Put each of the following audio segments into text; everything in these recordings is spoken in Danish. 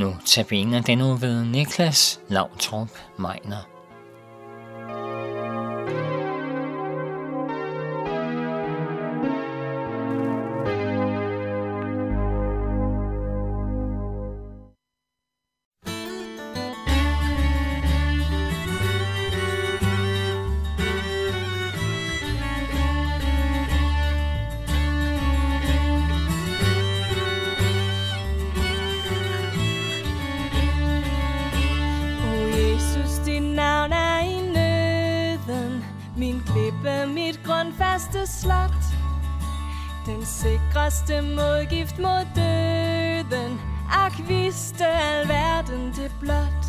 Nu tabiner den nu ved Niklas Lavtrup Meiner. Den sikreste modgift mod døden. Ak vidste alverden det blot.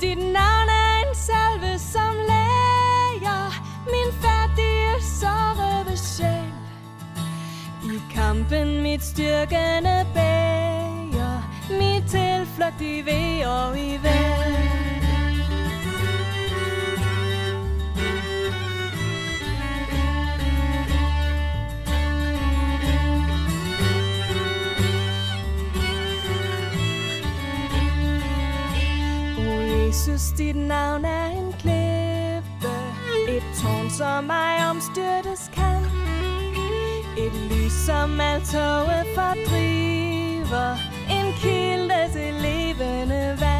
Dit navn er en salve som læger. Min færdige sårede sjæl. I kampen mit styrkende bæger. Mit tilflugt i ved og i vand dit navn er en klippe Et tårn, som mig omstyrtes kan. Et lys, som alt toget fordriver. En kilde til levende vand.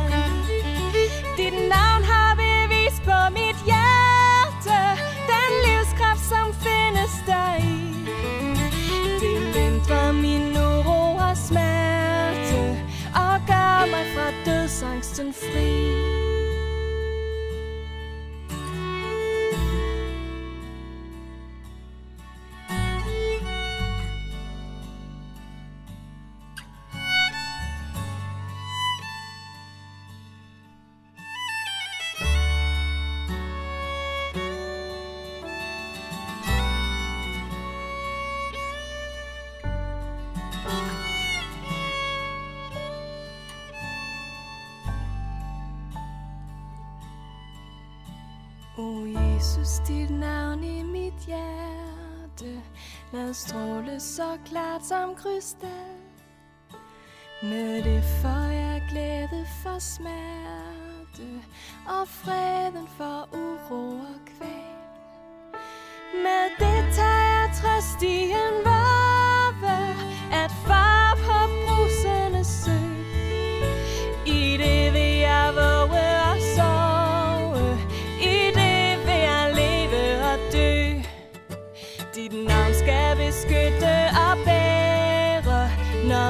Jesus, dit navn i mit hjerte. Lad stråle så klart som krystal. Med det får jeg glæde for smerte Og freden for uro og kval. Med det tager jeg trøst i en varve At far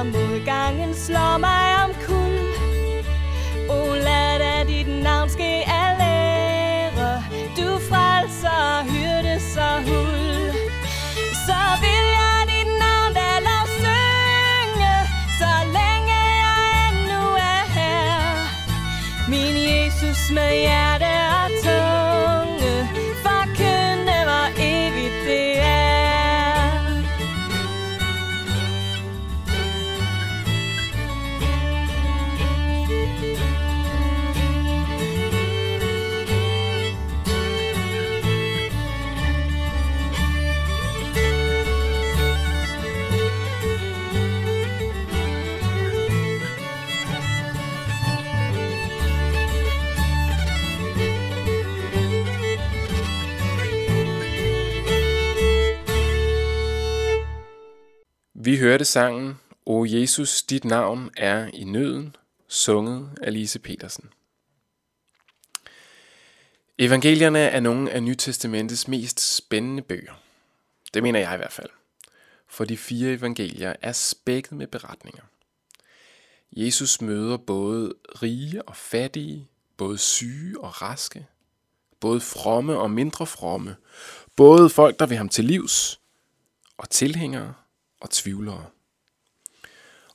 Når modgangen slår mig om kul O lad da dit navn ske al ære. Du frelser, hyrdes og hul Så vil jeg dit navn da lov synge Så længe jeg endnu er her. Min Jesus med jer. Vi hørte sangen O Jesus, dit navn er i nøden, sunget af Lise Petersen. Evangelierne er nogle af Nytestamentets mest spændende bøger. Det mener jeg i hvert fald. For de fire evangelier er spækket med beretninger. Jesus møder både rige og fattige, både syge og raske, både fromme og mindre fromme, både folk, der vil ham til livs, og tilhængere og tvivlere.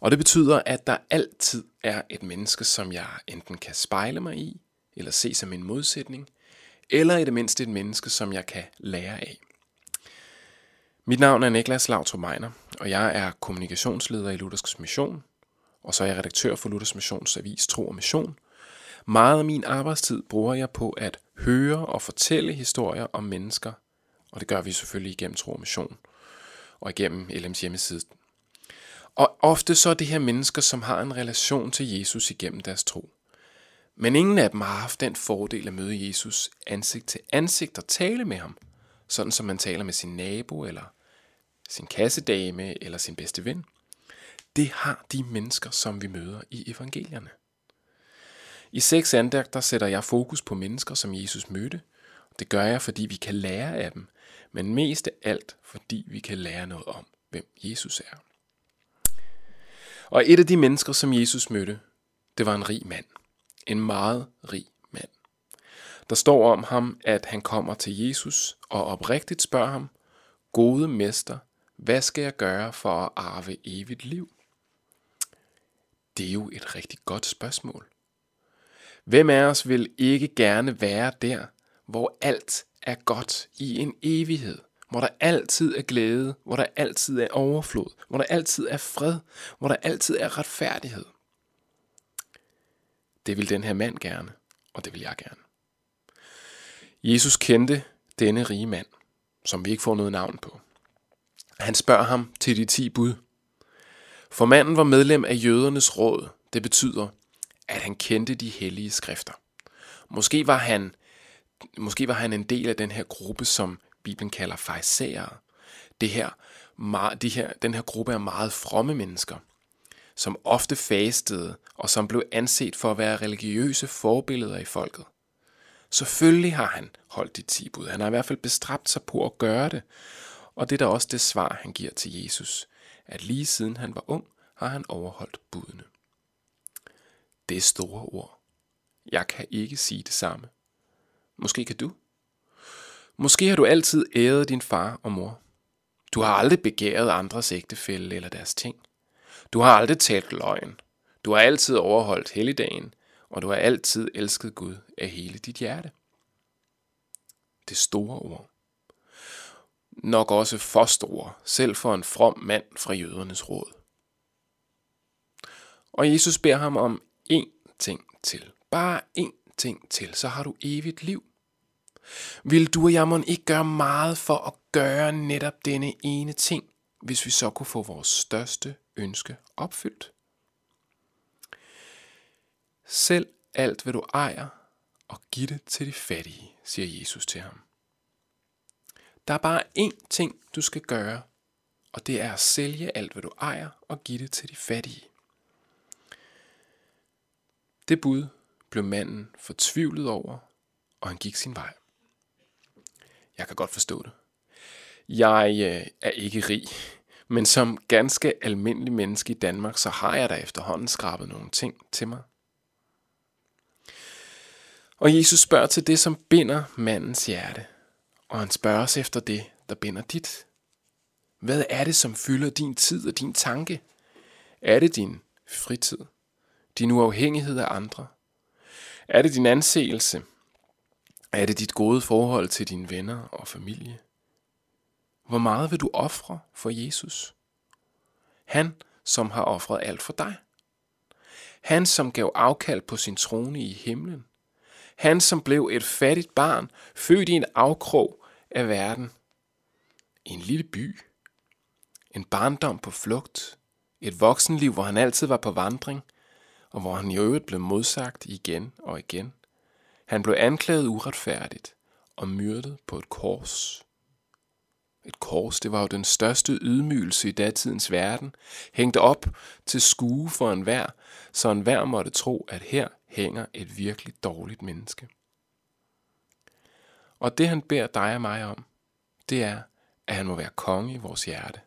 Og det betyder, at der altid er et menneske, som jeg enten kan spejle mig i, eller se som en modsætning, eller i det mindste et menneske, som jeg kan lære af. Mit navn er Niklas Lautrup Meiner, og jeg er kommunikationsleder i Luthersk Mission, og så er jeg redaktør for Luthers Missions Avis Tro og Mission. Meget af min arbejdstid bruger jeg på at høre og fortælle historier om mennesker, og det gør vi selvfølgelig igennem Tro og Mission og igennem LM's hjemmeside. Og ofte så er det her mennesker, som har en relation til Jesus igennem deres tro. Men ingen af dem har haft den fordel at møde Jesus ansigt til ansigt og tale med ham, sådan som man taler med sin nabo, eller sin kassedame, eller sin bedste ven. Det har de mennesker, som vi møder i evangelierne. I seks andagter sætter jeg fokus på mennesker, som Jesus mødte. Det gør jeg, fordi vi kan lære af dem, men mest af alt, fordi vi kan lære noget om, hvem Jesus er. Og et af de mennesker, som Jesus mødte, det var en rig mand. En meget rig mand. Der står om ham, at han kommer til Jesus og oprigtigt spørger ham, Gode mester, hvad skal jeg gøre for at arve evigt liv? Det er jo et rigtig godt spørgsmål. Hvem af os vil ikke gerne være der, hvor alt er godt i en evighed? Hvor der altid er glæde, hvor der altid er overflod, hvor der altid er fred, hvor der altid er retfærdighed. Det vil den her mand gerne, og det vil jeg gerne. Jesus kendte denne rige mand, som vi ikke får noget navn på. Han spørger ham til de ti bud. For manden var medlem af jødernes råd. Det betyder, at han kendte de hellige skrifter. Måske var han, måske var han en del af den her gruppe, som Bibelen kalder fejsere. Det her, de her, den her gruppe er meget fromme mennesker, som ofte fastede og som blev anset for at være religiøse forbilleder i folket. Selvfølgelig har han holdt de ti bud. Han har i hvert fald bestræbt sig på at gøre det. Og det er da også det svar, han giver til Jesus, at lige siden han var ung, har han overholdt budene. Det er store ord. Jeg kan ikke sige det samme. Måske kan du. Måske har du altid æret din far og mor. Du har aldrig begæret andres ægtefælle eller deres ting. Du har aldrig talt løgn. Du har altid overholdt helligdagen, og du har altid elsket Gud af hele dit hjerte. Det store ord. Nok også for store, selv for en from mand fra jødernes råd. Og Jesus beder ham om én ting til. Bare én ting til, så har du evigt liv. Vil du og jeg må ikke gøre meget for at gøre netop denne ene ting, hvis vi så kunne få vores største ønske opfyldt? Selv alt, hvad du ejer, og giv det til de fattige, siger Jesus til ham. Der er bare én ting, du skal gøre, og det er at sælge alt, hvad du ejer, og give det til de fattige. Det bud blev manden fortvivlet over, og han gik sin vej. Jeg kan godt forstå det. Jeg øh, er ikke rig, men som ganske almindelig menneske i Danmark, så har jeg da efterhånden skrabet nogle ting til mig. Og Jesus spørger til det, som binder mandens hjerte, og han spørger os efter det, der binder dit. Hvad er det, som fylder din tid og din tanke? Er det din fritid? Din uafhængighed af andre? Er det din anseelse? Er det dit gode forhold til dine venner og familie? Hvor meget vil du ofre for Jesus? Han, som har ofret alt for dig. Han, som gav afkald på sin trone i himlen. Han, som blev et fattigt barn, født i en afkrog af verden. En lille by. En barndom på flugt. Et voksenliv, hvor han altid var på vandring, og hvor han i øvrigt blev modsagt igen og igen. Han blev anklaget uretfærdigt og myrdet på et kors. Et kors, det var jo den største ydmygelse i datidens verden, hængt op til skue for enhver, så enhver måtte tro, at her hænger et virkelig dårligt menneske. Og det han beder dig og mig om, det er, at han må være konge i vores hjerte.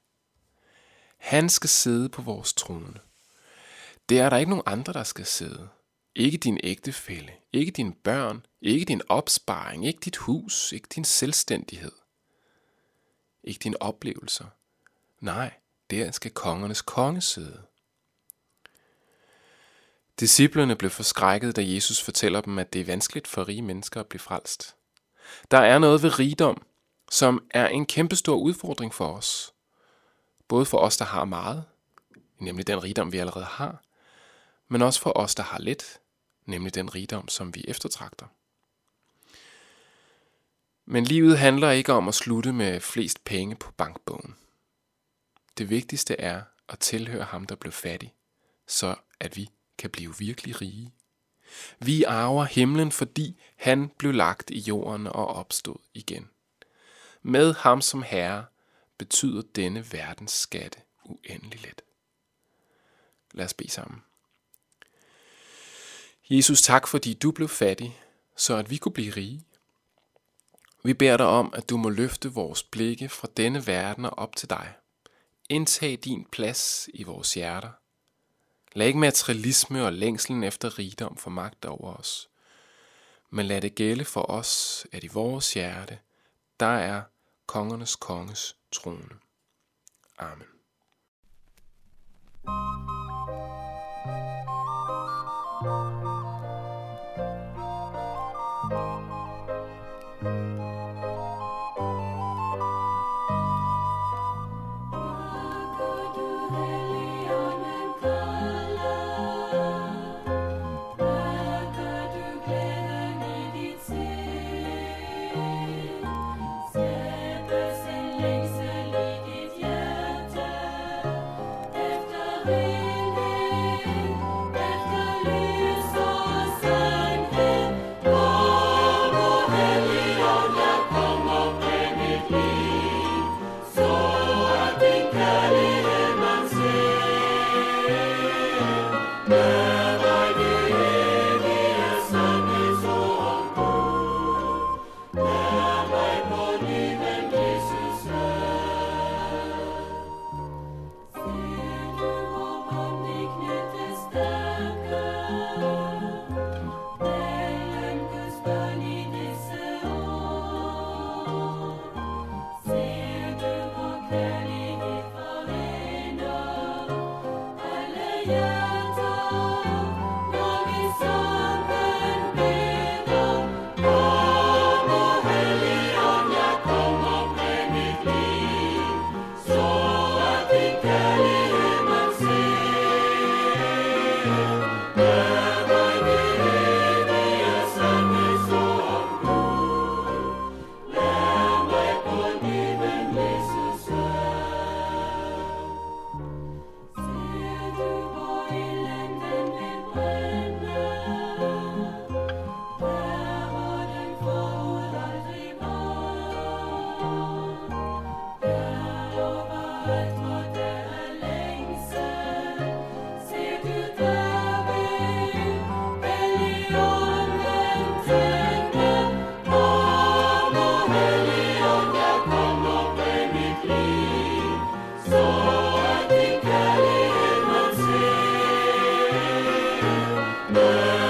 Han skal sidde på vores trone. Det er der ikke nogen andre, der skal sidde. Ikke din ægtefælle, ikke dine børn, ikke din opsparing, ikke dit hus, ikke din selvstændighed. Ikke dine oplevelser. Nej, der skal kongernes konge sidde. Disciplerne blev forskrækket, da Jesus fortæller dem, at det er vanskeligt for rige mennesker at blive frelst. Der er noget ved rigdom, som er en kæmpestor udfordring for os. Både for os, der har meget, nemlig den rigdom, vi allerede har, men også for os, der har lidt, nemlig den rigdom, som vi eftertragter. Men livet handler ikke om at slutte med flest penge på bankbogen. Det vigtigste er at tilhøre ham, der blev fattig, så at vi kan blive virkelig rige. Vi arver himlen, fordi han blev lagt i jorden og opstod igen. Med ham som herre betyder denne verdens skatte uendelig let. Lad os bede sammen. Jesus, tak fordi du blev fattig, så at vi kunne blive rige. Vi beder dig om, at du må løfte vores blikke fra denne verden og op til dig. Indtag din plads i vores hjerter. Lad ikke materialisme og længslen efter rigdom få magt over os. Men lad det gælde for os, at i vores hjerte, der er kongernes konges trone. Amen. Amen.